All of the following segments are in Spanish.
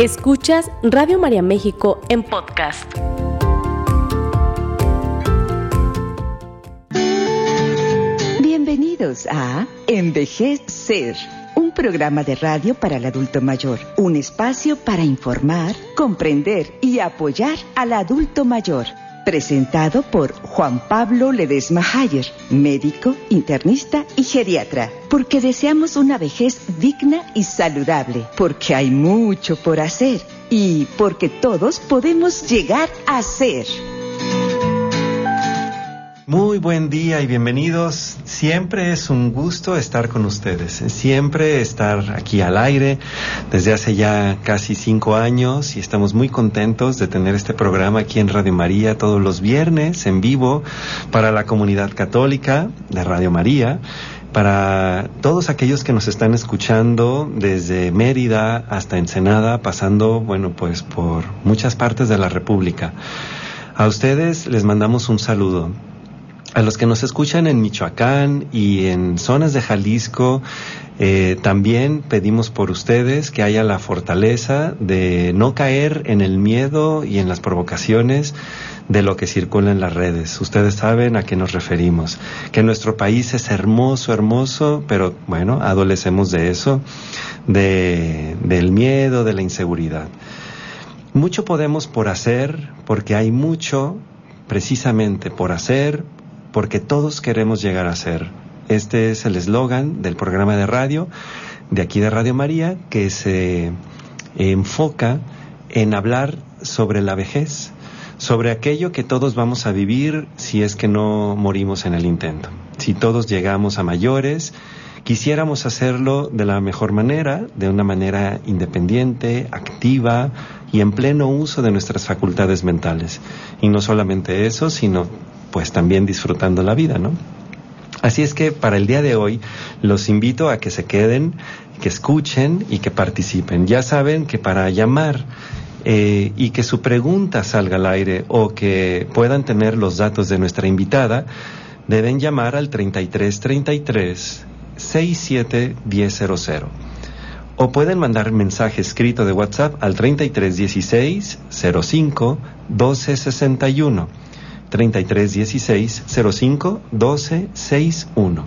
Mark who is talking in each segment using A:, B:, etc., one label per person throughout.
A: Escuchas Radio María México en podcast.
B: Bienvenidos a Envejecer, un programa de radio para el adulto mayor, un espacio para informar, comprender y apoyar al adulto mayor presentado por Juan Pablo Ledesma Hayer, médico, internista y geriatra, porque deseamos una vejez digna y saludable, porque hay mucho por hacer. Y porque todos podemos llegar a ser.
C: Muy buen día y bienvenidos. Siempre es un gusto estar con ustedes. Siempre estar aquí al aire desde hace ya casi cinco años y estamos muy contentos de tener este programa aquí en Radio María todos los viernes en vivo para la comunidad católica de Radio María para todos aquellos que nos están escuchando desde Mérida hasta Ensenada, pasando, bueno, pues por muchas partes de la República. A ustedes les mandamos un saludo a los que nos escuchan en Michoacán y en zonas de Jalisco, eh, también pedimos por ustedes que haya la fortaleza de no caer en el miedo y en las provocaciones de lo que circula en las redes. Ustedes saben a qué nos referimos. Que nuestro país es hermoso, hermoso, pero bueno, adolecemos de eso, de, del miedo, de la inseguridad. Mucho podemos por hacer, porque hay mucho precisamente por hacer, porque todos queremos llegar a ser. Este es el eslogan del programa de radio de aquí de Radio María que se enfoca en hablar sobre la vejez, sobre aquello que todos vamos a vivir si es que no morimos en el intento. Si todos llegamos a mayores, quisiéramos hacerlo de la mejor manera, de una manera independiente, activa y en pleno uso de nuestras facultades mentales. Y no solamente eso, sino pues también disfrutando la vida, ¿no? Así es que para el día de hoy los invito a que se queden, que escuchen y que participen. Ya saben que para llamar eh, y que su pregunta salga al aire o que puedan tener los datos de nuestra invitada, deben llamar al 3333 671000 o pueden mandar mensaje escrito de WhatsApp al 3316 05 1261 3316 05 12 61.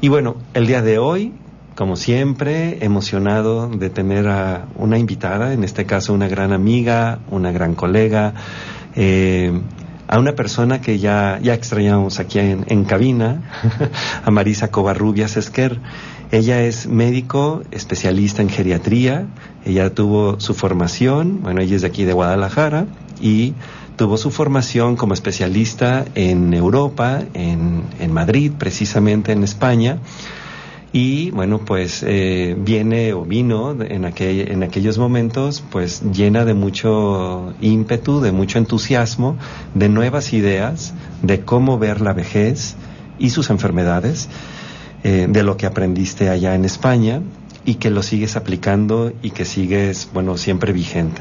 C: Y bueno, el día de hoy, como siempre, emocionado de tener a una invitada, en este caso una gran amiga, una gran colega, eh, a una persona que ya, ya extrañamos aquí en, en cabina, a Marisa Covarrubias Esquer. Ella es médico especialista en geriatría, ella tuvo su formación, bueno, ella es de aquí de Guadalajara y tuvo su formación como especialista en Europa, en, en Madrid, precisamente en España. Y bueno, pues eh, viene o vino en, aquel, en aquellos momentos, pues llena de mucho ímpetu, de mucho entusiasmo, de nuevas ideas, de cómo ver la vejez y sus enfermedades, eh, de lo que aprendiste allá en España y que lo sigues aplicando y que sigues, bueno, siempre vigente.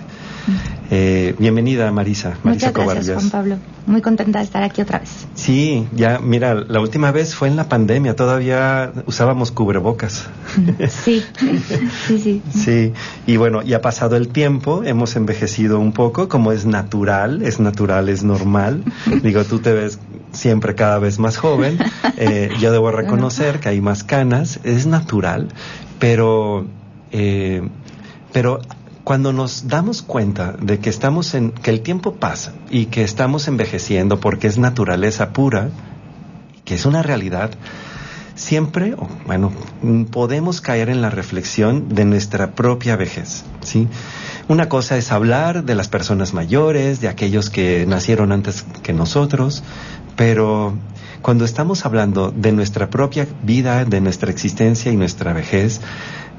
C: Eh, bienvenida, Marisa.
D: Marisa Muchas gracias, Juan Pablo. Muy contenta de estar aquí otra vez.
C: Sí, ya, mira, la última vez fue en la pandemia, todavía usábamos cubrebocas.
D: Sí, sí, sí.
C: Sí, y bueno, ya ha pasado el tiempo, hemos envejecido un poco, como es natural, es natural, es normal. Digo, tú te ves siempre cada vez más joven. Eh, yo debo reconocer que hay más canas, es natural, pero, eh, pero cuando nos damos cuenta de que estamos en, que el tiempo pasa y que estamos envejeciendo porque es naturaleza pura, que es una realidad, siempre, bueno, podemos caer en la reflexión de nuestra propia vejez, ¿sí? Una cosa es hablar de las personas mayores, de aquellos que nacieron antes que nosotros, pero cuando estamos hablando de nuestra propia vida, de nuestra existencia y nuestra vejez,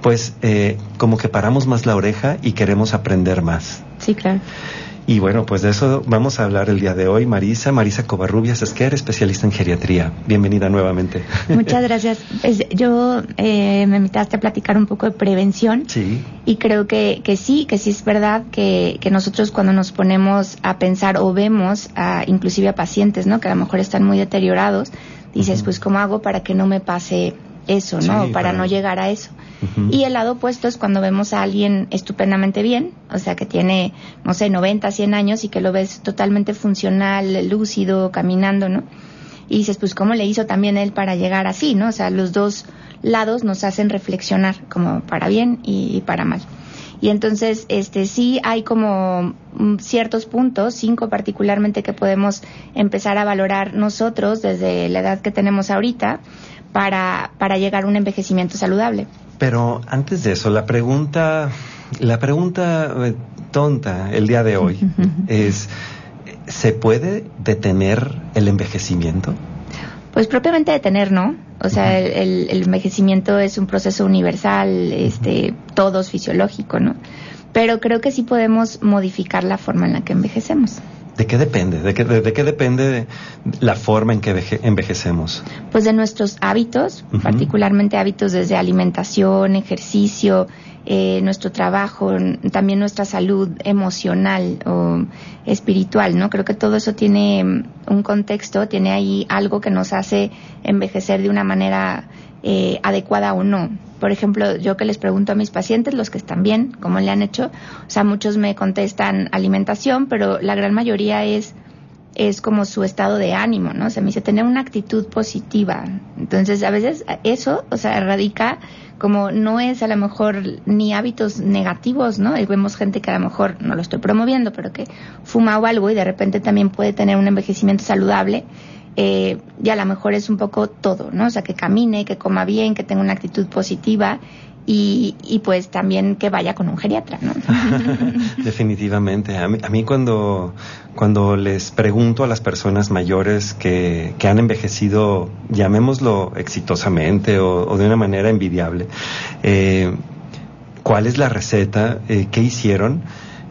C: pues eh, como que paramos más la oreja y queremos aprender más.
D: Sí, claro.
C: Y bueno, pues de eso vamos a hablar el día de hoy. Marisa, Marisa Covarrubias Esquer, especialista en geriatría. Bienvenida nuevamente.
D: Muchas gracias. yo eh, me invitaste a platicar un poco de prevención.
C: Sí.
D: Y creo que, que sí, que sí es verdad que, que nosotros cuando nos ponemos a pensar o vemos a, inclusive a pacientes, ¿no? Que a lo mejor están muy deteriorados, dices, pues ¿cómo hago para que no me pase eso, ¿no?
C: Sí,
D: para no llegar a eso. Y el lado opuesto es cuando vemos a alguien estupendamente bien, o sea, que tiene, no sé, 90, 100 años y que lo ves totalmente funcional, lúcido, caminando, ¿no? Y dices, pues, ¿cómo le hizo también él para llegar así, ¿no? O sea, los dos lados nos hacen reflexionar, como para bien y para mal. Y entonces, este, sí hay como mm, ciertos puntos, cinco particularmente, que podemos empezar a valorar nosotros desde la edad que tenemos ahorita para, para llegar a un envejecimiento saludable.
C: Pero antes de eso, la pregunta, la pregunta eh, tonta el día de hoy es, ¿se puede detener el envejecimiento?
D: Pues propiamente detener, ¿no? O sea, el, el- el envejecimiento es un proceso universal, este, todos fisiológico, ¿no? Pero creo que sí podemos modificar la forma en la que envejecemos.
C: ¿De qué depende? ¿De qué, de, de qué depende la forma en que veje- envejecemos?
D: Pues de nuestros hábitos, particularmente hábitos desde alimentación, ejercicio, eh, nuestro trabajo, también nuestra salud emocional o espiritual, ¿no? Creo que todo eso tiene mm, un contexto, tiene ahí algo que nos hace envejecer de una manera eh, adecuada o no. Por ejemplo, yo que les pregunto a mis pacientes, los que están bien, cómo le han hecho, o sea, muchos me contestan alimentación, pero la gran mayoría es es como su estado de ánimo, ¿no? O sea, me dice tener una actitud positiva. Entonces, a veces eso, o sea, radica como no es a lo mejor ni hábitos negativos, ¿no? Vemos gente que a lo mejor, no lo estoy promoviendo, pero que fuma o algo y de repente también puede tener un envejecimiento saludable. Eh, y a lo mejor es un poco todo, ¿no? O sea, que camine, que coma bien, que tenga una actitud positiva y, y pues también que vaya con un geriatra, ¿no?
C: Definitivamente. A mí, a mí cuando, cuando les pregunto a las personas mayores que, han envejecido, llamémoslo exitosamente o, o de una manera envidiable, eh, cuál es la receta, eh, qué hicieron,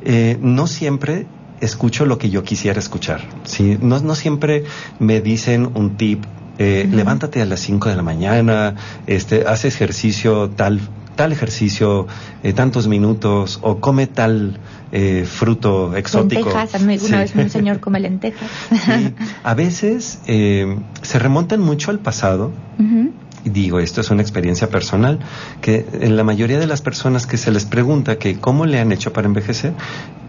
C: eh, no siempre escucho lo que yo quisiera escuchar. ¿sí? No, no siempre me dicen un tip, eh, levántate a las 5 de la mañana, este, haz ejercicio tal tal ejercicio eh, tantos minutos o come tal eh, fruto exótico.
D: Lentejas,
C: Sí.
D: vez un señor come lentejas.
C: Sí. A veces eh, se remontan mucho al pasado digo, esto es una experiencia personal, que en la mayoría de las personas que se les pregunta que cómo le han hecho para envejecer,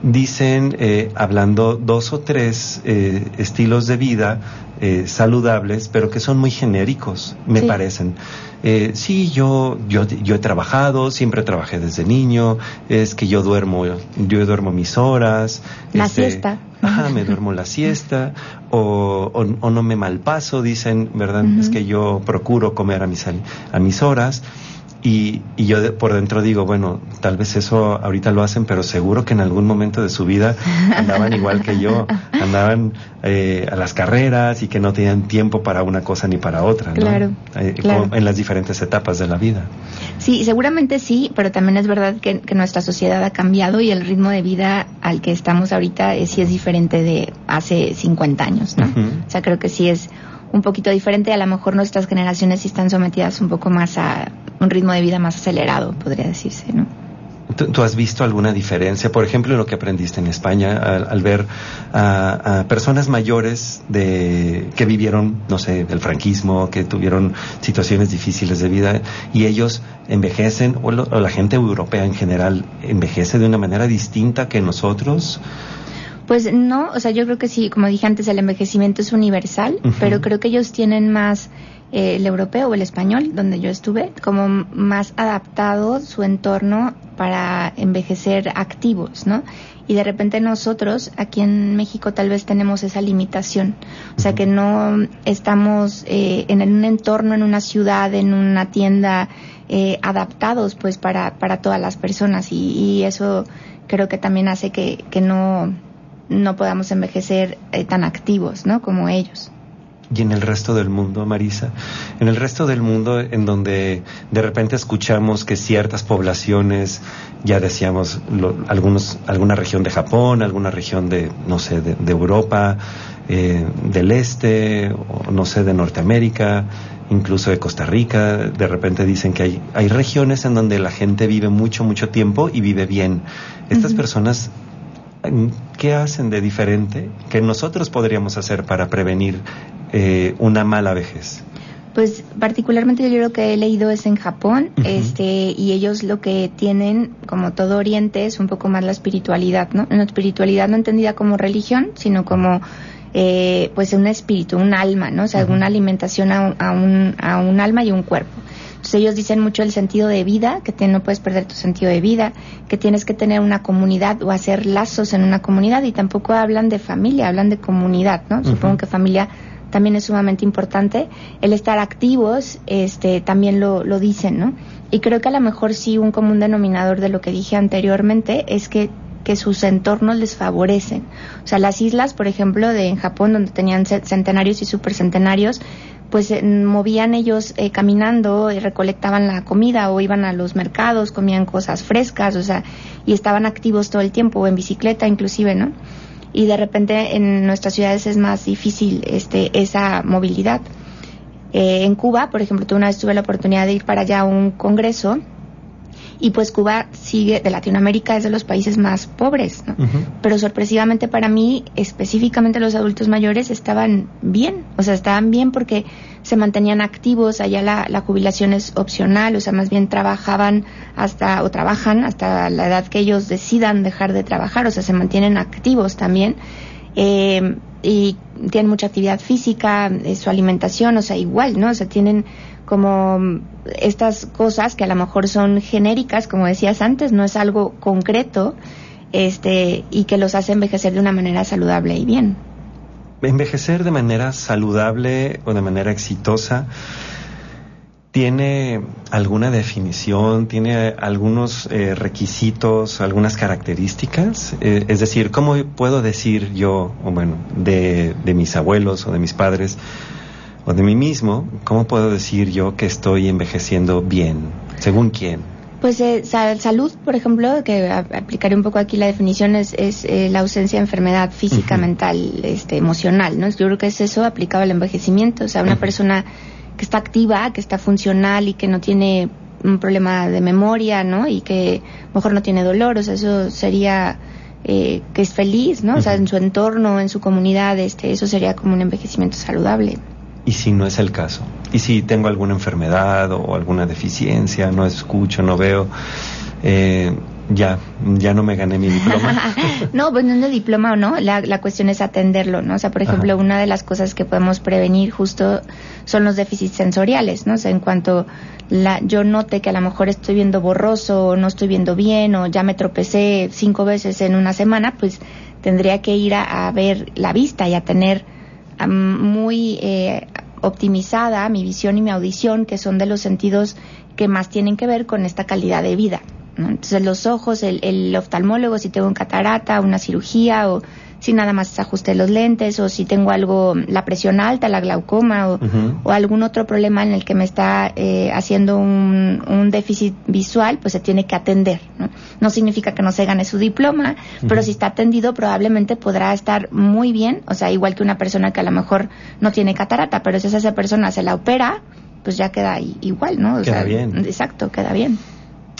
C: dicen, eh, hablando dos o tres eh, estilos de vida eh, saludables, pero que son muy genéricos, me
D: Sí.
C: parecen. Eh, sí, yo, yo, yo he trabajado, siempre trabajé desde niño, es que yo duermo, yo duermo mis horas. este,
D: La siesta.
C: Ajá, me duermo la siesta, o, o, o no me malpaso, dicen, ¿verdad? Es que yo procuro comer a mis, a mis horas. Y, y yo de- por dentro digo, bueno, tal vez eso ahorita lo hacen, pero seguro que en algún momento de su vida andaban igual que yo, andaban eh, a las carreras y que no tenían tiempo para una cosa ni para otra, ¿no?
D: Claro,
C: Eh,
D: claro.
C: en las diferentes etapas de la vida.
D: Sí, seguramente sí, pero también es verdad que, que nuestra sociedad ha cambiado y el ritmo de vida al que estamos ahorita sí es diferente de hace 50 años, ¿no? O sea, creo que sí es un poquito diferente. A lo mejor nuestras generaciones sí están sometidas un poco más a un ritmo de vida más acelerado, podría decirse, ¿no?
C: ¿Tú, has visto alguna diferencia, por ejemplo, en lo que aprendiste en España al, al ver a, a personas mayores de que vivieron, no sé, el franquismo, que tuvieron situaciones difíciles de vida y ellos envejecen o, lo- o la gente europea en general envejece de una manera distinta que nosotros?
D: Pues no, o sea, yo creo que sí, como dije antes, el envejecimiento es universal, pero creo que ellos tienen más eh, el europeo o el español, donde yo estuve, como más adaptado su entorno para envejecer activos, ¿no? Y de repente nosotros aquí en México tal vez tenemos esa limitación, o sea, que no estamos eh, en un entorno, en una ciudad, en una tienda eh, adaptados pues para, para todas las personas. Y, y eso creo que también hace que, que no, no podamos envejecer eh, tan activos, ¿no? Como ellos.
C: Y en el resto del mundo, Marisa, en el resto del mundo en donde de repente escuchamos que ciertas poblaciones, ya decíamos, lo- algunos, alguna región de Japón, alguna región de, no sé, de, de Europa, eh, del este, o no sé, de Norteamérica, incluso de Costa Rica, de repente dicen que hay, hay regiones en donde la gente vive mucho, mucho tiempo y vive bien. Estas personas ¿Qué hacen de diferente que nosotros podríamos hacer para prevenir eh, una mala vejez?
D: Pues particularmente yo creo que he leído es en Japón, este, y ellos lo que tienen, como todo Oriente, es un poco más la espiritualidad, ¿no? La espiritualidad no entendida como religión, sino como eh, pues un espíritu, un alma, ¿no? O sea, una alimentación a un, a, un, alma y un cuerpo. Entonces ellos dicen mucho el sentido de vida, que no puedes perder tu sentido de vida, que tienes que tener una comunidad o hacer lazos en una comunidad y tampoco hablan de familia, hablan de comunidad, ¿no? Supongo que familia también es sumamente importante. El estar activos, este, también lo, lo dicen, ¿no? Y creo que a lo mejor sí un común denominador de lo que dije anteriormente es que que sus entornos les favorecen. O sea, las islas, por ejemplo, de en Japón, donde tenían centenarios y supercentenarios, pues eh, movían ellos eh, caminando y recolectaban la comida o iban a los mercados, comían cosas frescas, o sea, y estaban activos todo el tiempo, o en bicicleta inclusive, ¿no? Y de repente en nuestras ciudades es más difícil este, esa movilidad. Eh, en Cuba, por ejemplo, tú una vez tuve la oportunidad de ir para allá a un congreso y pues Cuba sigue, de Latinoamérica es de los países más pobres, ¿no? Pero sorpresivamente para mí, específicamente los adultos mayores estaban bien, o sea, estaban bien porque se mantenían activos, allá la, la jubilación es opcional, o sea, más bien trabajaban hasta, o trabajan hasta la edad que ellos decidan dejar de trabajar, o sea, se mantienen activos también. Eh, y tienen mucha actividad física, eh, su alimentación, o sea, igual, ¿no? O sea, tienen como estas cosas que a lo mejor son genéricas, como decías antes, no es algo concreto, este, y que los hace envejecer de una manera saludable y bien.
C: Envejecer de manera saludable o de manera exitosa tiene alguna definición, tiene algunos eh, requisitos, algunas características. Eh, es decir, ¿cómo puedo decir yo, o bueno, de, de mis abuelos o de mis padres, o de mí mismo, ¿cómo puedo decir yo que estoy envejeciendo bien? ¿Según quién?
D: Pues eh, salud, por ejemplo, que aplicaré un poco aquí la definición, es, es eh, la ausencia de enfermedad física, mental, este, emocional, ¿no? Yo creo que es eso aplicado al envejecimiento, o sea, una persona que está activa, que está funcional y que no tiene un problema de memoria, ¿no? Y que mejor no tiene dolor, o sea, eso sería eh, que es feliz, ¿no? O sea, en su entorno, en su comunidad, este, eso sería como un envejecimiento saludable
C: y si no es el caso. Y si tengo alguna enfermedad o alguna deficiencia, no escucho, no veo, eh, ya, ya no me gané mi diploma.
D: no, pues no es de diploma o no, la, la cuestión es atenderlo, ¿no? O sea, por ejemplo, una de las cosas que podemos prevenir justo son los déficits sensoriales, ¿no? O sea, en cuanto la, yo note que a lo mejor estoy viendo borroso, o no estoy viendo bien, o ya me tropecé cinco veces en una semana, pues tendría que ir a, a ver la vista y a tener muy eh, optimizada mi visión y mi audición, que son de los sentidos que más tienen que ver con esta calidad de vida. Entonces los ojos, el, el oftalmólogo, si tengo un catarata, una cirugía o si nada más ajuste los lentes o si tengo algo, la presión alta, la glaucoma o, algún otro problema en el que me está eh, haciendo un, un, déficit visual, pues se tiene que atender. ¿no? no significa que no se gane su diploma, pero si está atendido probablemente podrá estar muy bien, o sea, igual que una persona que a lo mejor no tiene catarata, pero si esa persona se la opera, pues ya queda igual, ¿no?
C: queda bien.
D: Exacto, queda bien.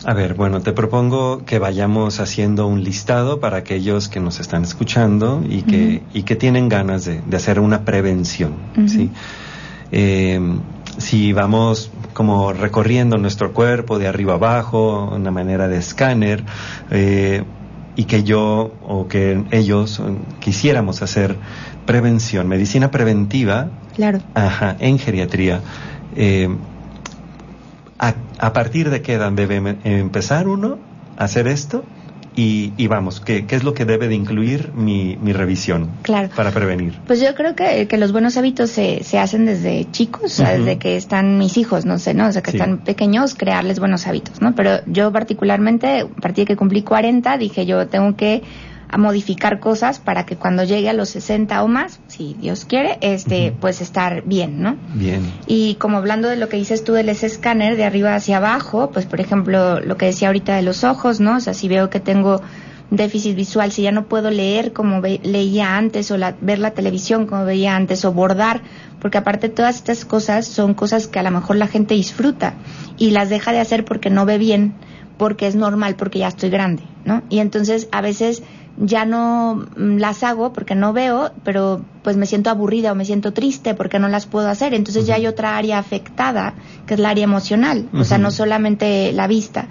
C: A ver, bueno, te propongo que vayamos haciendo un listado para aquellos que nos están escuchando y que, y que tienen ganas de, hacer una prevención, ¿sí? Eh, si vamos como recorriendo nuestro cuerpo de arriba abajo, una manera de escáner, eh, y que yo o que ellos quisiéramos hacer prevención, medicina preventiva,
D: claro.
C: ajá, en geriatría. Eh, a, partir de qué edad debe empezar uno a hacer esto? Y, vamos, ¿qué, ¿qué, es lo que debe de incluir mi, mi revisión
D: claro.
C: para prevenir?
D: Pues yo creo que, que los buenos hábitos se, se hacen desde chicos, desde que están mis hijos, no sé, ¿no? O sea, que están pequeños, crearles buenos hábitos, ¿no? Pero yo particularmente, a partir de que cumplí 40, dije yo tengo que a modificar cosas para que cuando llegue a los 60 o más, si Dios quiere, este, pues estar bien, ¿no?
C: Bien.
D: Y como hablando de lo que dices tú del ese escáner de arriba hacia abajo, pues por ejemplo, lo que decía ahorita de los ojos, ¿no? O sea, si veo que tengo déficit visual, si ya no puedo leer como leía antes o la, ver la televisión como veía antes o bordar, porque aparte todas estas cosas son cosas que a lo mejor la gente disfruta y las deja de hacer porque no ve bien, porque es normal, porque ya estoy grande, ¿no? Y entonces a veces ya no mm, las hago porque no veo, pero pues me siento aburrida o me siento triste porque no las puedo hacer. Entonces ya hay otra área afectada, que es la área emocional, o sea, no solamente la vista.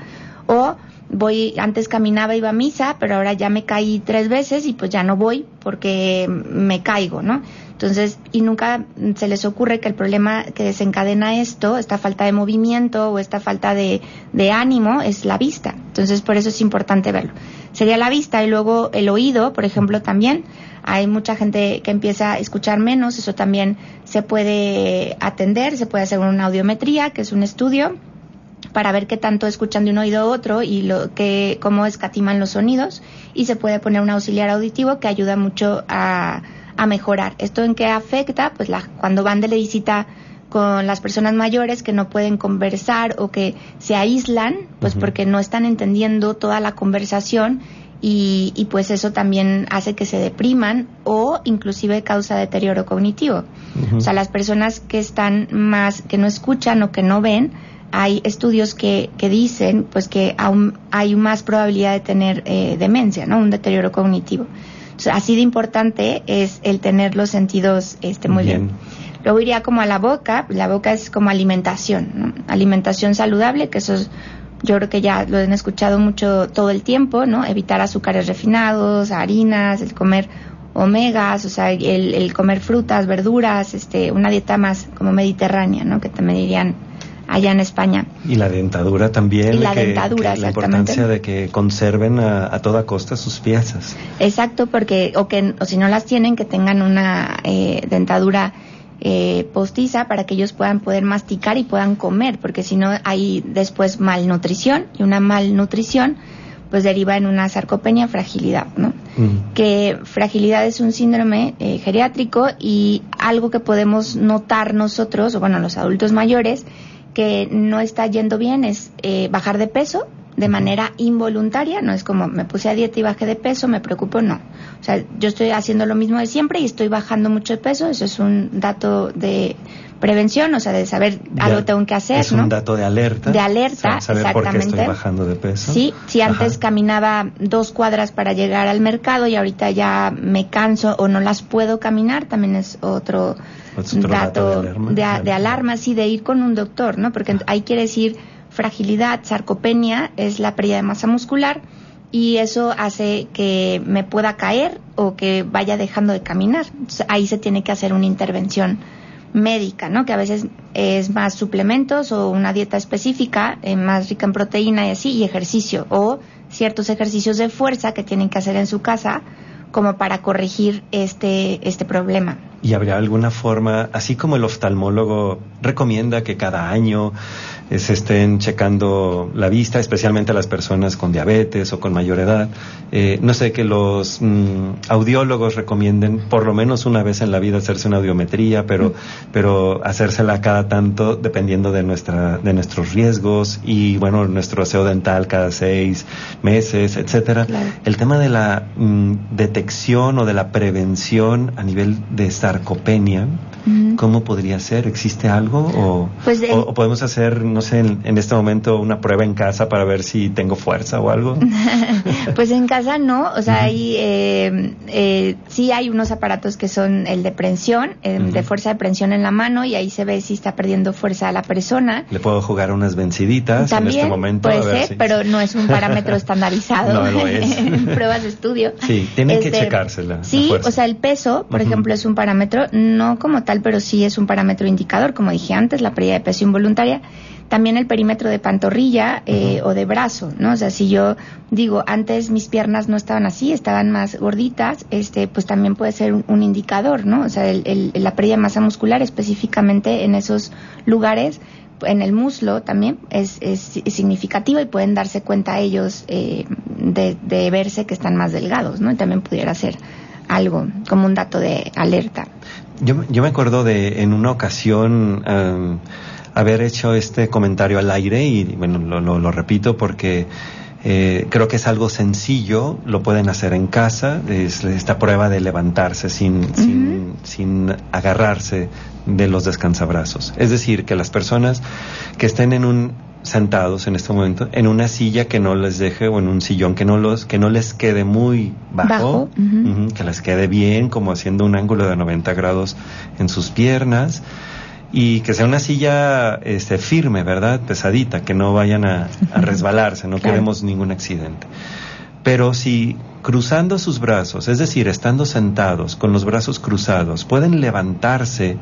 D: O voy, antes caminaba, iba a misa, pero ahora ya me caí tres veces y pues ya no voy porque me caigo, ¿no? Entonces, y nunca se les ocurre que el problema que desencadena esto, esta falta de movimiento o esta falta de, de ánimo, es la vista. Entonces, por eso es importante verlo. Sería la vista y luego el oído, por ejemplo, también. Hay mucha gente que empieza a escuchar menos, eso también se puede atender, se puede hacer una audiometría, que es un estudio para ver qué tanto escuchan de un oído a otro y lo que cómo escatiman los sonidos y se puede poner un auxiliar auditivo que ayuda mucho a a mejorar. ¿Esto en qué afecta? Pues la, cuando van de la visita con las personas mayores que no pueden conversar o que se aíslan, pues porque no están entendiendo toda la conversación y, y, pues eso también hace que se depriman o inclusive causa deterioro cognitivo. O sea, las personas que están más, que no escuchan o que no ven, hay estudios que, que dicen pues que aún hay más probabilidad de tener eh, demencia, ¿no? Un deterioro cognitivo así de importante es el tener los sentidos este, muy bien. Luego iría como a la boca, la boca es como alimentación, alimentación saludable, que eso yo creo que ya lo han escuchado mucho todo el tiempo, ¿no? Evitar azúcares refinados, harinas, el comer omegas, o sea, el, el comer frutas, verduras, este, una dieta más como mediterránea, ¿no? Que también dirían allá en España.
C: Y la dentadura también.
D: Y la dentadura,
C: La importancia de que conserven a, toda costa sus piezas.
D: Exacto, porque, o que, o si no las tienen, que tengan una eh, dentadura eh, postiza para que ellos puedan poder masticar y puedan comer, porque si no hay después malnutrición y una malnutrición pues deriva en una sarcopenia, fragilidad, ¿no? Que fragilidad es un síndrome eh, geriátrico y algo que podemos notar nosotros, o bueno, los adultos mayores, que no está yendo bien es eh, bajar de peso de manera involuntaria, no es como me puse a dieta y bajé de peso, me preocupo, no. O sea, yo estoy haciendo lo mismo de siempre y estoy bajando mucho de peso, eso es un dato de prevención, o sea, de saber algo tengo que hacer,
C: es un dato de alerta.
D: De alerta,
C: saber
D: exactamente.
C: Por qué estoy bajando de peso.
D: Sí, si antes caminaba dos cuadras para llegar al mercado y ahorita ya me canso o no las puedo caminar, también es otro dato, de alarma, de, sí, de ir con un doctor, ¿no? Porque ahí quiere decir fragilidad, sarcopenia, es la pérdida de masa muscular y eso hace que me pueda caer o que vaya dejando de caminar. ahí se tiene que hacer una intervención médica, ¿no? Que a veces es más suplementos o una dieta específica, eh, más rica en proteína y así, y ejercicio, o ciertos ejercicios de fuerza que tienen que hacer en su casa como para corregir este, este problema.
C: ¿Y habría alguna forma, así como el oftalmólogo recomienda que cada año se estén checando la vista, especialmente a las personas con diabetes o con mayor edad. Eh, no sé, que los mm, audiólogos recomienden por lo menos una vez en la vida hacerse una audiometría, pero, pero hacérsela cada tanto dependiendo de, nuestra, de nuestros riesgos y, bueno, nuestro aseo dental cada seis meses, etcétera. El tema de la mm, detección o de la prevención a nivel de sarcopenia, ¿cómo podría ser? ¿Existe algo? ¿O,
D: pues
C: o podemos hacer no sé, en, este momento una prueba en casa para ver si tengo fuerza o algo?
D: pues en casa no, o sea, ahí eh, eh, sí hay unos aparatos que son el de prensión, eh, de fuerza de prensión en la mano y ahí se ve si está perdiendo fuerza a la persona.
C: Le puedo jugar unas venciditas
D: en
C: este momento.
D: Puede ser, pero no es un parámetro estandarizado
C: no lo es.
D: en pruebas de estudio.
C: Sí, tienen que este, checársela.
D: Sí, o sea, el peso, por ejemplo, es un parámetro, no como tal, pero sí es un parámetro indicador, como dije antes, la pérdida de peso involuntaria también el perímetro de pantorrilla eh, o de brazo, ¿no? O sea, si yo digo, antes mis piernas no estaban así, estaban más gorditas, este, pues también puede ser un, indicador, ¿no? O sea, el, la pérdida de masa muscular específicamente en esos lugares, en el muslo también es, es significativo y pueden darse cuenta ellos eh, de, de, verse que están más delgados, ¿no? Y también pudiera ser algo como un dato de alerta.
C: Yo, yo me acuerdo de en una ocasión haber hecho este comentario al aire y bueno, lo, lo, repito porque eh, creo que es algo sencillo, lo pueden hacer en casa, es esta prueba de levantarse sin, sin, sin agarrarse de los descansabrazos. Es decir, que las personas que estén en un sentados en este momento en una silla que no les deje o en un sillón que no los que no les quede muy bajo, que les quede bien como haciendo un ángulo de 90 grados en sus piernas y que sea una silla este, firme, ¿verdad? Pesadita, que no vayan a, resbalarse, no queremos ningún accidente. Pero si cruzando sus brazos, es decir, estando sentados con los brazos cruzados, pueden levantarse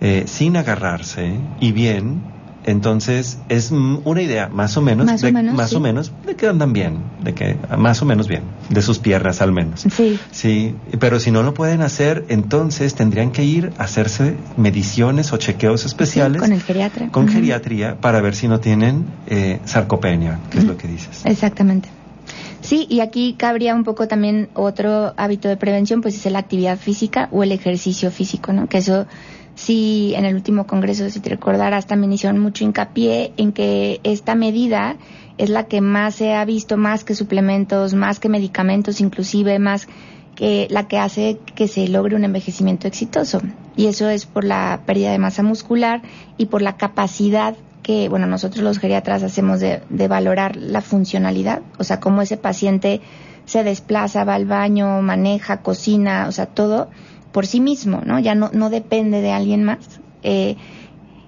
C: eh, sin agarrarse y bien, entonces es una idea más o menos,
D: más,
C: de,
D: o, menos,
C: más o menos de que andan bien, de que más o menos bien, de sus piernas al menos.
D: Sí.
C: Sí, pero si no lo pueden hacer, entonces tendrían que ir a hacerse mediciones o chequeos especiales
D: con el geriatra.
C: Con geriatría para ver si no tienen eh, sarcopenia, que es lo que dices.
D: Exactamente. Sí, y aquí cabría un poco también otro hábito de prevención, pues es la actividad física o el ejercicio físico, ¿no? Que eso sí, en el último congreso, si te recordarás, también hicieron mucho hincapié en que esta medida es la que más se ha visto, más que suplementos, más que medicamentos, inclusive más que la que hace que se logre un envejecimiento exitoso. Y eso es por la pérdida de masa muscular y por la capacidad que, bueno, nosotros los geriatras hacemos de, de valorar la funcionalidad, o sea, cómo ese paciente se desplaza, va al baño, maneja, cocina, o sea, todo por sí mismo, ¿no? Ya no, no depende de alguien más. Eh,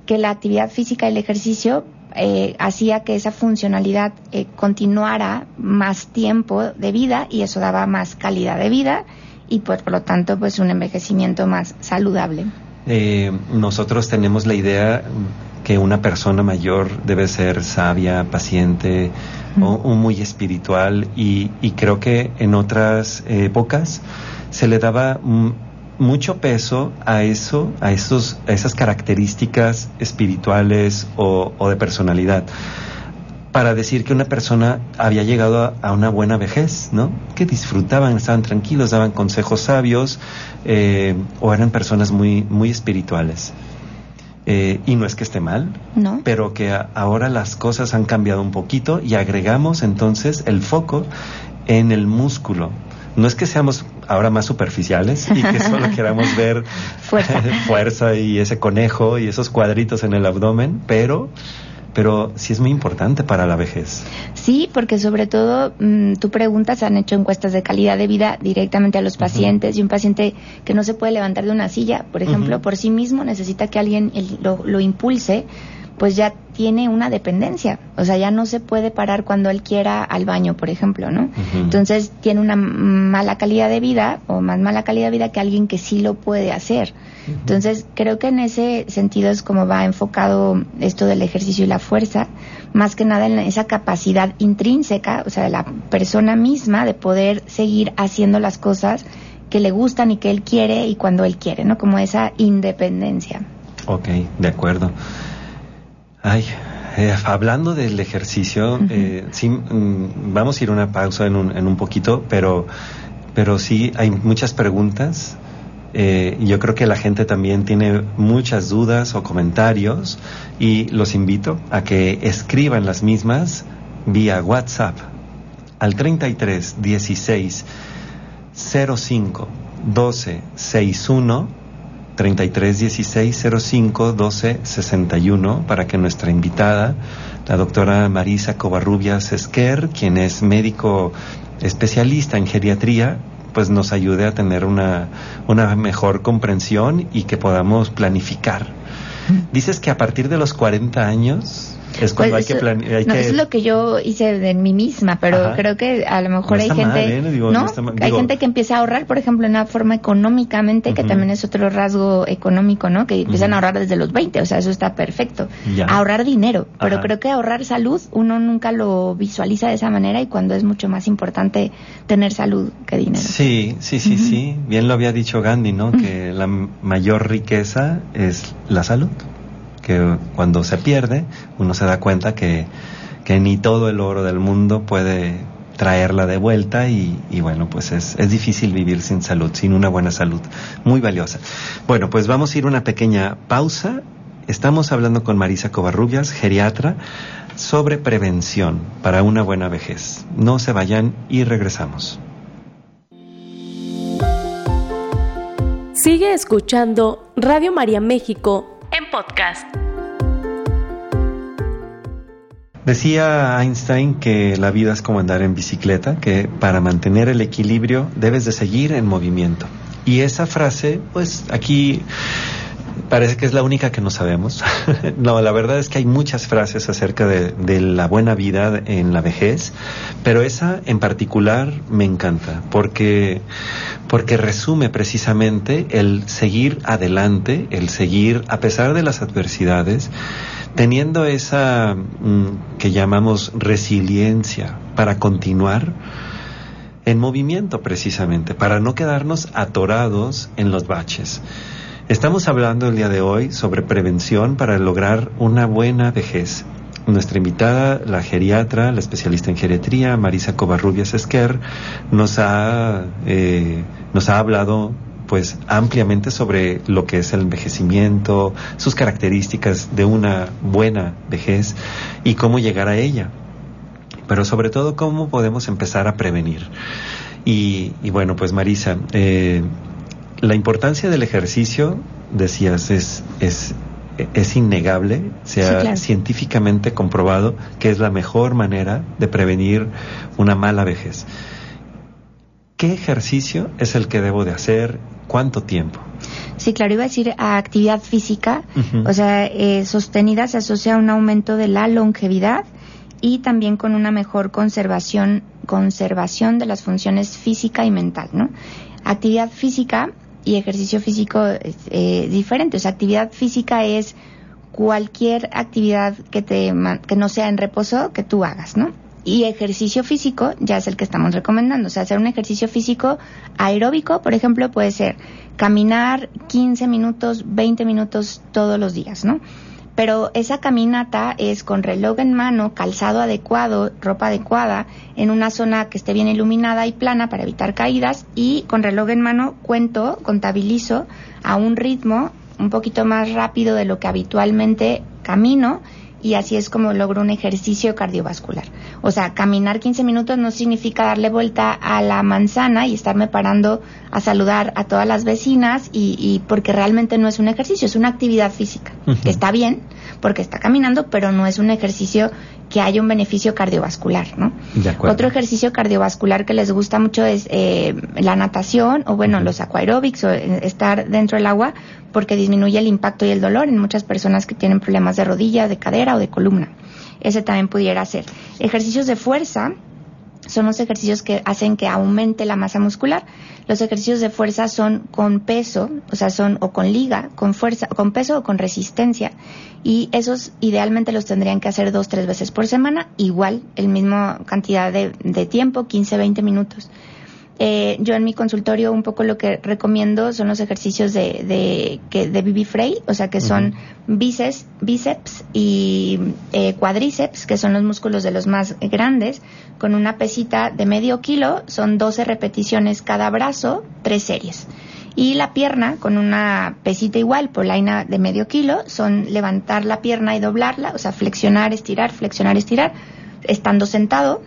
D: que la actividad física y el ejercicio eh, hacía que esa funcionalidad eh, continuara más tiempo de vida y eso daba más calidad de vida y pues por lo tanto pues un envejecimiento más saludable.
C: nosotros tenemos la idea que una persona mayor debe ser sabia, paciente o, muy espiritual y, y, creo que en otras épocas se le daba mucho peso a eso, a esos, a esas características espirituales o, de personalidad para decir que una persona había llegado a, una buena vejez, ¿no? Que disfrutaban, estaban tranquilos, daban consejos sabios eh, o eran personas muy, muy espirituales. Eh, y no es que esté mal,
D: no.
C: pero que ahora las cosas han cambiado un poquito y agregamos entonces el foco en el músculo. No es que seamos ahora más superficiales y que solo queramos ver
D: fuerza.
C: fuerza y ese conejo y esos cuadritos en el abdomen, pero pero sí es muy importante para la vejez.
D: Sí, porque sobre todo mm, tú preguntas, han hecho encuestas de calidad de vida directamente a los pacientes y un paciente que no se puede levantar de una silla, por ejemplo, por sí mismo necesita que alguien lo, lo impulse pues ya tiene una dependencia, o sea, ya no se puede parar cuando él quiera al baño, por ejemplo, ¿no? Entonces tiene una mala calidad de vida o más mala calidad de vida que alguien que sí lo puede hacer. Entonces creo que en ese sentido es como va enfocado esto del ejercicio y la fuerza, más que nada en esa capacidad intrínseca, o sea, de la persona misma de poder seguir haciendo las cosas que le gustan y que él quiere y cuando él quiere, ¿no? Como esa independencia.
C: Ok, de acuerdo. Ay, eh, hablando del ejercicio, eh, sí, mm, vamos a ir a una pausa en un, en un poquito, pero, pero sí hay muchas preguntas. Eh, yo creo que la gente también tiene muchas dudas o comentarios y los invito a que escriban las mismas vía WhatsApp al 33 16 05 12 61 33 16 05 12 61 para que nuestra invitada, la doctora Marisa Covarrubias Esquer, quien es médico especialista en geriatría, pues nos ayude a tener una, una mejor comprensión y que podamos planificar. Dices que a partir de los 40 años es cuando
D: pues
C: hay que planear.
D: No, es lo que yo hice de mí misma, pero creo que a lo mejor hay gente.
C: ¿eh?
D: no, hay gente que empieza a ahorrar, por ejemplo, en una forma económicamente, que también es otro rasgo económico, ¿no? Que empiezan a ahorrar desde los 20, o sea, eso está perfecto. Ahorrar dinero, pero creo que ahorrar salud, uno nunca lo visualiza de esa manera y cuando es mucho más importante tener salud que dinero.
C: Sí, sí, sí, sí. Bien lo había dicho Gandhi, ¿no? Que la mayor riqueza es la salud que cuando se pierde uno se da cuenta que, que ni todo el oro del mundo puede traerla de vuelta y, y bueno, pues es, es, difícil vivir sin salud, sin una buena salud, muy valiosa. Bueno, pues vamos a ir a una pequeña pausa. Estamos hablando con Marisa Covarrubias, geriatra, sobre prevención para una buena vejez. No se vayan y regresamos.
A: Sigue escuchando Radio María México podcast.
C: Decía Einstein que la vida es como andar en bicicleta, que para mantener el equilibrio debes de seguir en movimiento. Y esa frase, pues aquí parece que es la única que no sabemos. no, la verdad es que hay muchas frases acerca de, la buena vida en la vejez, pero esa en particular me encanta porque, porque resume precisamente el seguir adelante, el seguir a pesar de las adversidades, teniendo esa mm, que llamamos resiliencia para continuar en movimiento precisamente, para no quedarnos atorados en los baches. Estamos hablando el día de hoy sobre prevención para lograr una buena vejez. Nuestra invitada, la geriatra, la especialista en geriatría, Marisa Covarrubias Esquer, nos ha, eh, nos ha hablado pues ampliamente sobre lo que es el envejecimiento, sus características de una buena vejez y cómo llegar a ella. Pero sobre todo cómo podemos empezar a prevenir. Y, bueno, pues Marisa, eh, la importancia del ejercicio, decías, es, es, es innegable, se ha científicamente comprobado que es la mejor manera de prevenir una mala vejez. ¿Qué ejercicio es el que debo de hacer? ¿Cuánto tiempo?
D: Sí, claro, iba a decir a actividad física, o sea, eh, sostenida se asocia a un aumento de la longevidad y también con una mejor conservación, conservación de las funciones física y mental, ¿no? Actividad física y ejercicio físico eh, diferente, o sea, actividad física es cualquier actividad que, te, que no sea en reposo que tú hagas, ¿no? Y ejercicio físico ya es el que estamos recomendando. O sea, hacer un ejercicio físico aeróbico, por ejemplo, puede ser caminar 15 minutos, 20 minutos todos los días, ¿no? Pero esa caminata es con reloj en mano, calzado adecuado, ropa adecuada, en una zona que esté bien iluminada y plana para evitar caídas y con reloj en mano cuento, contabilizo a un ritmo un poquito más rápido de lo que habitualmente camino y así es como logro un ejercicio cardiovascular. O sea, caminar 15 minutos no significa darle vuelta a la manzana y estarme parando a saludar a todas las vecinas y, porque realmente no es un ejercicio, es una actividad física. Está bien porque está caminando, pero no es un ejercicio que haya un beneficio cardiovascular, ¿no? Otro ejercicio cardiovascular que les gusta mucho es eh, la natación o bueno, los aquaerobics o eh, estar dentro del agua porque disminuye el impacto y el dolor en muchas personas que tienen problemas de rodilla, de cadera o de columna. Ese también pudiera ser. Ejercicios de fuerza, son los ejercicios que hacen que aumente la masa muscular. Los ejercicios de fuerza son con peso, o sea, son o con liga, con fuerza, con peso o con resistencia. Y esos idealmente los tendrían que hacer dos, tres veces por semana, igual, el mismo cantidad de, de tiempo, 15, 20 minutos. Eh, yo en mi consultorio un poco lo que recomiendo son los ejercicios de, de, que, de Bibi Frey, o sea que son bíceps, bíceps y eh, cuadríceps, que son los músculos de los más grandes, con una pesita de medio kilo, son 12 repeticiones cada brazo, tres series. Y la pierna, con una pesita igual, polaina de medio kilo, son levantar la pierna y doblarla, o sea, flexionar, estirar, flexionar, estirar, estando sentado,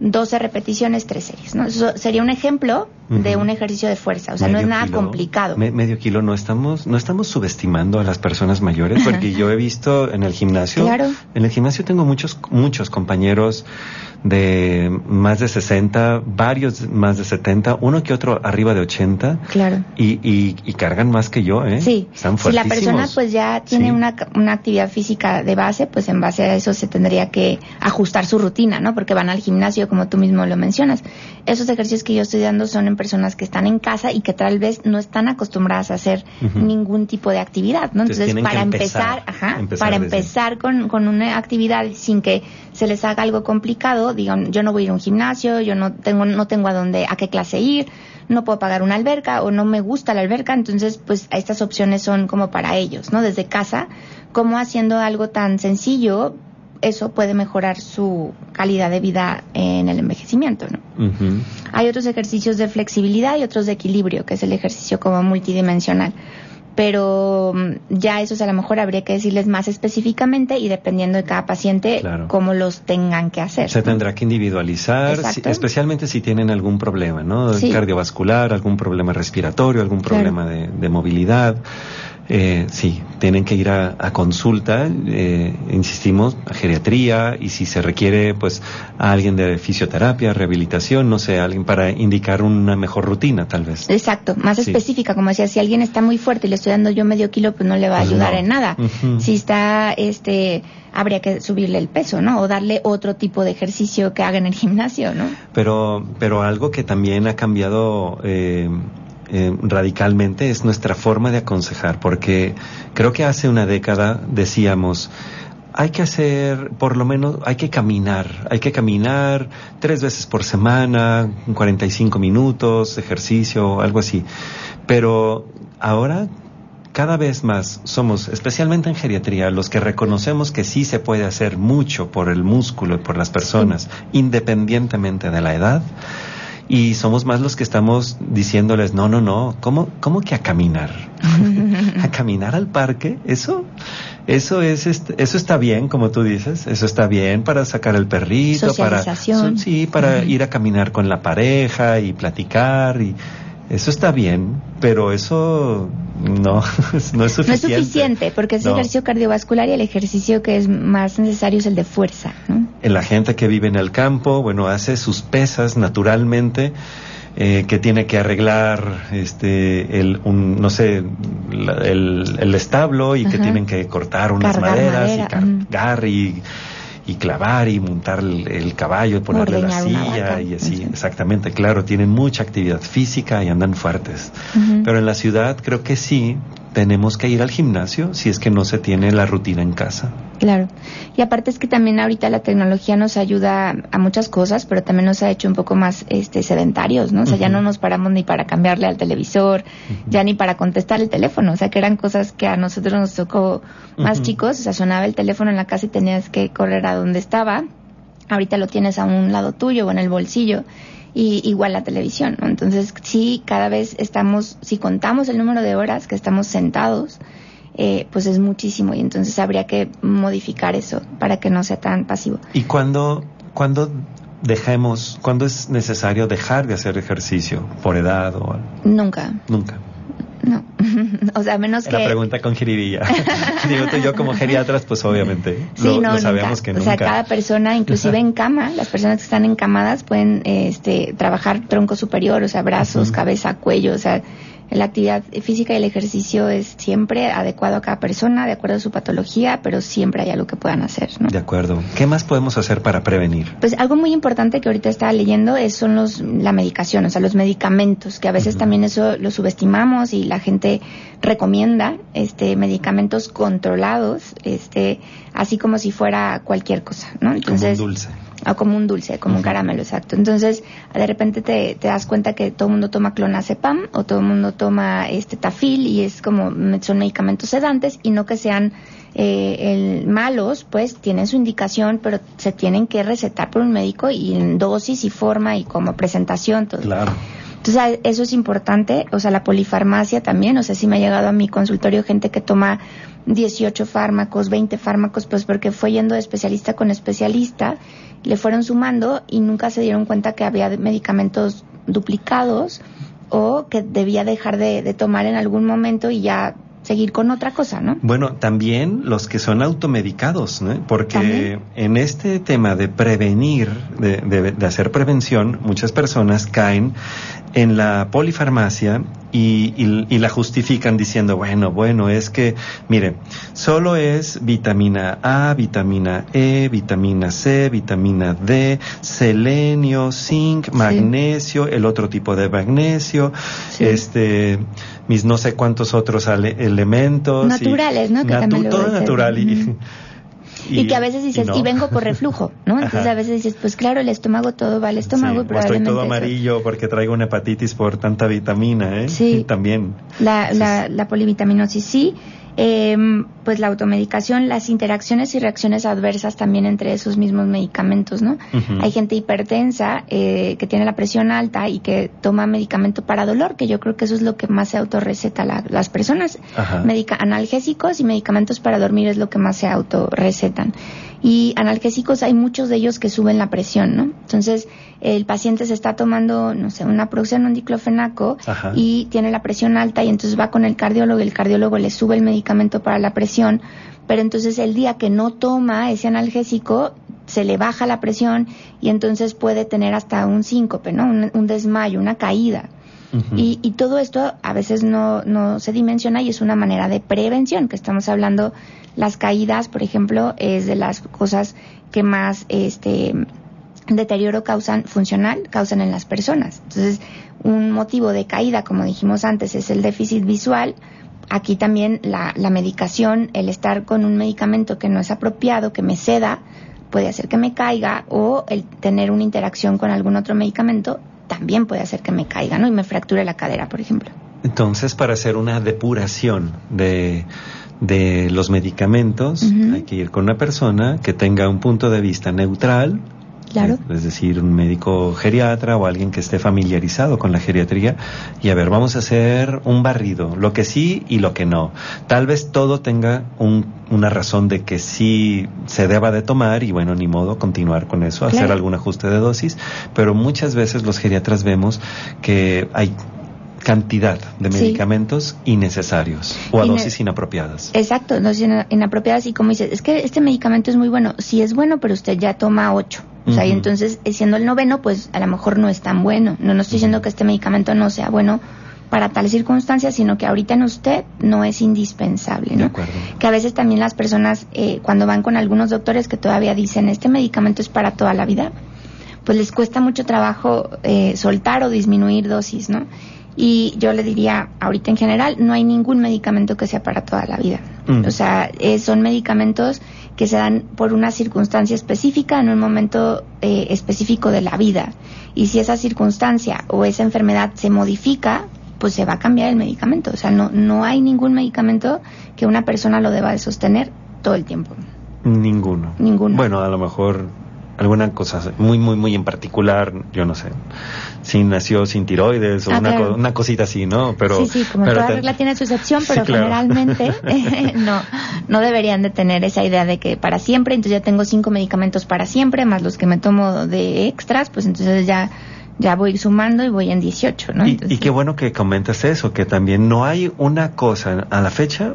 D: 12 repeticiones, 3 series. ¿no? Eso sería un ejemplo de un ejercicio de fuerza. O sea, no es nada complicado.
C: medio kilo, no estamos, no estamos subestimando a las personas mayores, porque yo he visto en el gimnasio, claro. en el gimnasio tengo muchos, muchos compañeros de más de 60, varios más de 70, uno que otro arriba de 80.
D: Claro.
C: Y, y, cargan más que yo, ¿eh?
D: Sí. Están si la persona pues ya tiene una, una actividad física de base, pues en base a eso se tendría que ajustar su rutina, ¿no? Porque van al gimnasio, como tú mismo lo mencionas. Esos ejercicios que yo estoy dando son en personas que están en casa y que tal vez no están acostumbradas a hacer ningún tipo de actividad, ¿no? Entonces, para empezar, ajá, para empezar con, con una actividad sin que se les haga algo complicado, digan, yo no voy a ir a un gimnasio, yo no tengo, no tengo a dónde, a qué clase ir, no puedo pagar una alberca o no me gusta la alberca, entonces pues estas opciones son como para ellos, ¿no? Desde casa, como haciendo algo tan sencillo, eso puede mejorar su calidad de vida en el envejecimiento, ¿no? Hay otros ejercicios de flexibilidad y otros de equilibrio, que es el ejercicio como multidimensional pero mm, ya esos a lo mejor habría que decirles más específicamente y dependiendo de cada paciente cómo los tengan que hacer.
C: Se tendrá que individualizar, especialmente si tienen algún problema, ¿no? Cardiovascular, algún problema respiratorio, algún problema de, movilidad. Eh, sí, tienen que ir a, consulta, eh, insistimos, a geriatría y si se requiere, pues, a alguien de fisioterapia, rehabilitación, no sé, alguien para indicar una mejor rutina, tal vez.
D: Exacto, más específica, como decía, si alguien está muy fuerte y le estoy dando yo medio kilo, pues no le va a pues ayudar en nada. Si está, este, habría que subirle el peso, ¿no? O darle otro tipo de ejercicio que haga en el gimnasio, ¿no?
C: Pero, pero algo que también ha cambiado. Eh, eh, radicalmente es nuestra forma de aconsejar, porque creo que hace una década decíamos, hay que hacer, por lo menos, hay que caminar, hay que caminar tres veces por semana, 45 minutos, ejercicio, algo así. Pero ahora cada vez más somos, especialmente en geriatría, los que reconocemos que sí se puede hacer mucho por el músculo y por las personas, independientemente de la edad y somos más los que estamos diciéndoles, no, no, no, ¿cómo, cómo que a caminar? ¿A caminar al parque? Eso, eso es, este, eso está bien, como tú dices, eso está bien para sacar el perrito, para, sí, para ir a caminar con la pareja y platicar y, eso está bien, pero eso no, no es suficiente.
D: No es suficiente, porque es ejercicio cardiovascular y el ejercicio que es más necesario es el de fuerza. ¿no?
C: La gente que vive en el campo, bueno, hace sus pesas naturalmente. Eh, que tiene que arreglar este el un, no sé el, el establo y que tienen que cortar unas maderas y cargar y y clavar y montar el, caballo, ponerle la silla y así, exactamente, claro, tienen mucha actividad física y andan fuertes. Pero en la ciudad creo que sí tenemos que ir al gimnasio si es que no se tiene la rutina en casa.
D: Claro. Y aparte es que también ahorita la tecnología nos ayuda a muchas cosas, pero también nos ha hecho un poco más este sedentarios, ¿no? O sea, ya no nos paramos ni para cambiarle al televisor, ya ni para contestar el teléfono, o sea, que eran cosas que a nosotros nos tocó más chicos, o sea, sonaba el teléfono en la casa y tenías que correr a donde estaba. Ahorita lo tienes a un lado tuyo o en el bolsillo y igual la televisión, ¿no? Entonces, sí, cada vez estamos, si contamos el número de horas que estamos sentados, eh, pues es muchísimo y entonces habría que modificar eso para que no sea tan pasivo.
C: ¿Y cuándo, cuando dejemos, cuándo es necesario dejar de hacer ejercicio? ¿Por edad o
D: Nunca.
C: Nunca.
D: No, o sea, menos que...
C: La pregunta con jiribilla. Digo, tú y yo como geriatras, pues obviamente sí, no, sabemos que nunca.
D: O sea, cada persona, inclusive en cama, las personas que están encamadas pueden este, trabajar tronco superior, o sea, brazos, cabeza, cuello, o sea, la actividad física y el ejercicio es siempre adecuado a cada persona, de acuerdo a su patología, pero siempre hay algo que puedan hacer, ¿no?
C: De acuerdo. ¿Qué más podemos hacer para prevenir?
D: Pues algo muy importante que ahorita estaba leyendo es son los la medicación, o sea, los medicamentos, que a veces también eso lo subestimamos y la gente recomienda este medicamentos controlados, este así como si fuera cualquier cosa, ¿no?
C: Entonces, como un dulce
D: o como un dulce, como un caramelo, exacto. Entonces, de repente te, te das cuenta que todo el mundo toma clonazepam o todo el mundo toma este tafil y es como son medicamentos sedantes y no que sean eh, el, malos, pues tienen su indicación, pero se tienen que recetar por un médico y en dosis y forma y como presentación. Todo.
C: Claro.
D: Entonces, eso es importante, o sea, la polifarmacia también, o sea, si me ha llegado a mi consultorio gente que toma 18 fármacos, 20 fármacos, pues porque fue yendo de especialista con especialista, le fueron sumando y nunca se dieron cuenta que había medicamentos duplicados o que debía dejar de, tomar en algún momento y ya seguir con otra cosa, ¿no?
C: Bueno, también los que son automedicados, ¿no? Porque en este tema de prevenir, de, de, hacer prevención, muchas personas caen en la polifarmacia y, y, la justifican diciendo, bueno, bueno, es que, mire, solo es vitamina A, vitamina E, vitamina C, vitamina D, selenio, zinc, magnesio, el otro tipo de magnesio, este, mis no sé cuántos otros elementos.
D: Naturales, ¿no? Que
C: todo natural. Y,
D: y, que a veces dices, y, vengo por reflujo, ¿no? Entonces a veces dices, pues claro, el estómago todo va al estómago
C: sí, estoy todo amarillo porque traigo una hepatitis por tanta vitamina, ¿eh?
D: Sí.
C: También.
D: La, la, la polivitaminosis sí, eh, pues la automedicación, las interacciones y reacciones adversas también entre esos mismos medicamentos, ¿no? Hay gente hipertensa eh, que tiene la presión alta y que toma medicamento para dolor, que yo creo que eso es lo que más se autorreceta la, las personas. Medica analgésicos y medicamentos para dormir es lo que más se autorrecetan. Y analgésicos hay muchos de ellos que suben la presión, ¿no? Entonces, el paciente se está tomando, no sé, una producción un diclofenaco y tiene la presión alta y entonces va con el cardiólogo y el cardiólogo le sube el medicamento para la presión, pero entonces el día que no toma ese analgésico se le baja la presión y entonces puede tener hasta un síncope, ¿no? Un, desmayo, una caída. y, y, todo esto a veces no, no se dimensiona y es una manera de prevención, que estamos hablando, las caídas, por ejemplo, es de las cosas que más este deterioro causan funcional, causan en las personas. Entonces, un motivo de caída, como dijimos antes, es el déficit visual. Aquí también la, la medicación, el estar con un medicamento que no es apropiado, que me ceda, puede hacer que me caiga o el tener una interacción con algún otro medicamento también puede hacer que me caiga, ¿no? Y me fracture la cadera, por ejemplo.
C: Entonces, para hacer una depuración de, de los medicamentos, hay que ir con una persona que tenga un punto de vista neutral, es decir, un médico geriatra o alguien que esté familiarizado con la geriatría. Y a ver, vamos a hacer un barrido, lo que sí y lo que no. Tal vez todo tenga una razón de que sí se deba de tomar y bueno, ni modo continuar con eso, hacer algún ajuste de dosis. Pero muchas veces los geriatras vemos que hay cantidad de medicamentos innecesarios o a dosis inapropiadas.
D: Exacto, dosis inapropiadas y como dices, es que este medicamento es muy bueno, sí es bueno, pero usted ya toma ocho. O sea, y entonces, eh, siendo el noveno, pues a lo mejor no es tan bueno. No, no estoy diciendo que este medicamento no sea bueno para tales circunstancias, sino que ahorita en usted no es indispensable, ¿no? Que a veces también las personas, eh, cuando van con algunos doctores que todavía dicen, este medicamento es para toda la vida, pues les cuesta mucho trabajo eh, soltar o disminuir dosis, ¿no? Y yo le diría, ahorita en general, no hay ningún medicamento que sea para toda la vida. Mm. O sea, eh, son medicamentos que se dan por una circunstancia específica en un momento eh, específico de la vida. Y si esa circunstancia o esa enfermedad se modifica, pues se va a cambiar el medicamento. O sea, no, no hay ningún medicamento que una persona lo deba de sostener todo el tiempo.
C: Ninguno.
D: Ninguno.
C: Bueno, a lo mejor alguna cosa muy, muy, muy en particular, yo no sé, si nació sin tiroides o ah, una, una, cosita así, ¿no?
D: Pero, sí, sí, como toda regla tiene su excepción, pero generalmente no, no deberían de tener esa idea de que para siempre, entonces ya tengo cinco medicamentos para siempre, más los que me tomo de extras, pues entonces ya ya voy sumando y voy en 18, ¿no?
C: Y, y qué bueno que comentas eso, que también no hay una cosa a la fecha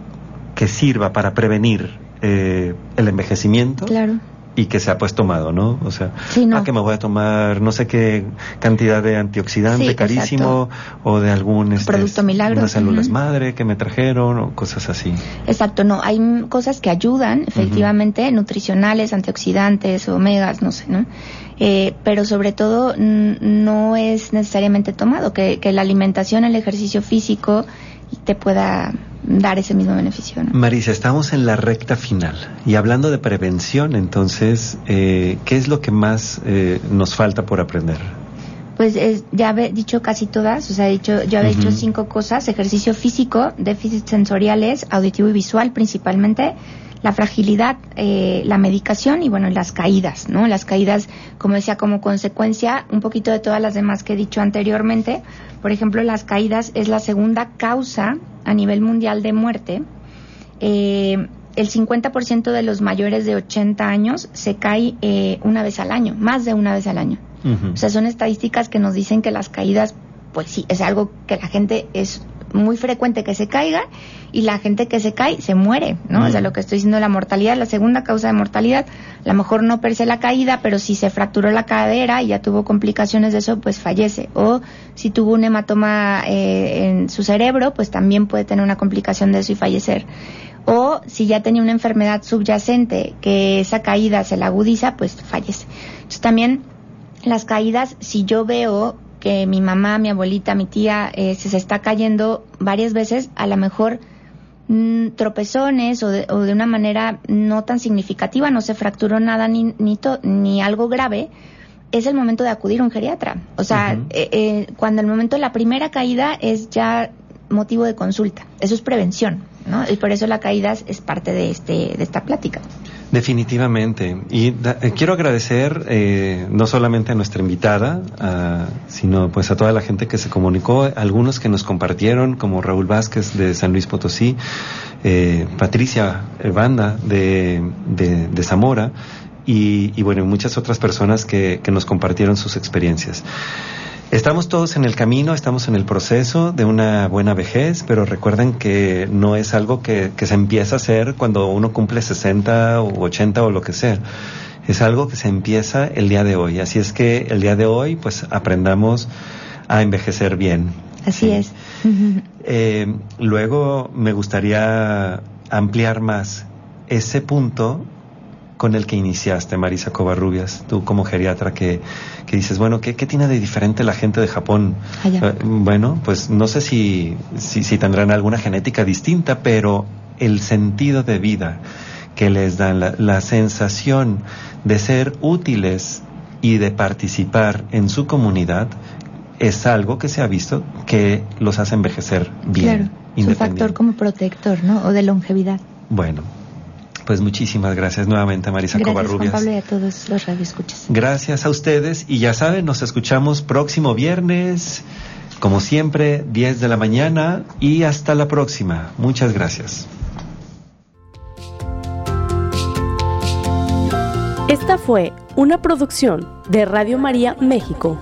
C: que sirva para prevenir eh, el envejecimiento.
D: Claro
C: y que se ha pues tomado, ¿no? O sea, a ah, que me voy a tomar no sé qué cantidad de antioxidante carísimo o de algún
D: este, producto milagro,
C: unas células madre que me trajeron o cosas así.
D: Exacto, no, hay cosas que ayudan efectivamente, nutricionales, antioxidantes, omegas, no sé, ¿no? Eh, pero sobre todo no es necesariamente tomado, que, que la alimentación, el ejercicio físico te pueda dar ese mismo beneficio.
C: Marisa, estamos en la recta final y hablando de prevención, entonces, eh, ¿qué es lo que más eh, nos falta por aprender?
D: Pues ya he dicho casi todas, o sea, he dicho, yo he dicho cinco cosas, ejercicio físico, déficits sensoriales, auditivo y visual principalmente, la fragilidad, eh, la medicación y bueno, las caídas, ¿no? Las caídas, como decía, como consecuencia un poquito de todas las demás que he dicho anteriormente. Por ejemplo, las caídas es la segunda causa a nivel mundial de muerte. Eh, el 50% de los mayores de 80 años se cae eh, una vez al año, más de una vez al año. O sea, son estadísticas que nos dicen que las caídas, pues sí, es algo que la gente es muy frecuente que se caiga y la gente que se cae se muere, ¿no? O sea, mm. lo que estoy diciendo, la mortalidad, la segunda causa de mortalidad, a lo mejor no per se la caída, pero si se fracturó la cadera y ya tuvo complicaciones de eso, pues fallece. O si tuvo un hematoma eh, en su cerebro, pues también puede tener una complicación de eso y fallecer. O si ya tenía una enfermedad subyacente que esa caída se la agudiza, pues fallece. Entonces también las caídas, si yo veo que mi mamá, mi abuelita, mi tía eh, se, está cayendo varias veces, a lo mejor mm, tropezones o de, o de, una manera no tan significativa, no se fracturó nada ni, ni, ni algo grave, es el momento de acudir a un geriatra. O sea, eh, eh, cuando el momento de la primera caída es ya motivo de consulta. Eso es prevención, ¿no? Y por eso la caída es parte de, este, de esta plática.
C: Definitivamente. Y eh, quiero agradecer eh, no solamente a nuestra invitada, sino pues a toda la gente que se comunicó, algunos que nos compartieron, como Raúl Vázquez de San Luis Potosí, eh, Patricia Banda de, de, Zamora, y, y bueno, muchas otras personas que, que nos compartieron sus experiencias. Estamos todos en el camino, estamos en el proceso de una buena vejez, pero recuerden que no es algo que, que, se empieza a hacer cuando uno cumple 60 o 80 o lo que sea. Es algo que se empieza el día de hoy. Así es que el día de hoy, pues aprendamos a envejecer bien.
D: Así sí. es.
C: eh, luego me gustaría ampliar más ese punto con el que iniciaste, Marisa Covarrubias, tú como geriatra que, que dices, bueno, ¿qué, ¿qué, tiene de diferente la gente de Japón?
D: Allá.
C: Eh, bueno, pues no sé si, si, si, tendrán alguna genética distinta, pero el sentido de vida que les dan, la, la sensación de ser útiles y de participar en su comunidad, es algo que se ha visto que los hace envejecer bien.
D: Claro, es un factor como protector, ¿no? O de longevidad.
C: Bueno, pues muchísimas gracias nuevamente, Marisa
D: gracias,
C: Covarrubias.
D: Juan Pablo y a todos los radioescuchas.
C: Gracias a ustedes y ya saben, nos escuchamos próximo viernes, como siempre, 10 de la mañana y hasta la próxima. Muchas gracias.
A: Esta fue una producción de Radio María México.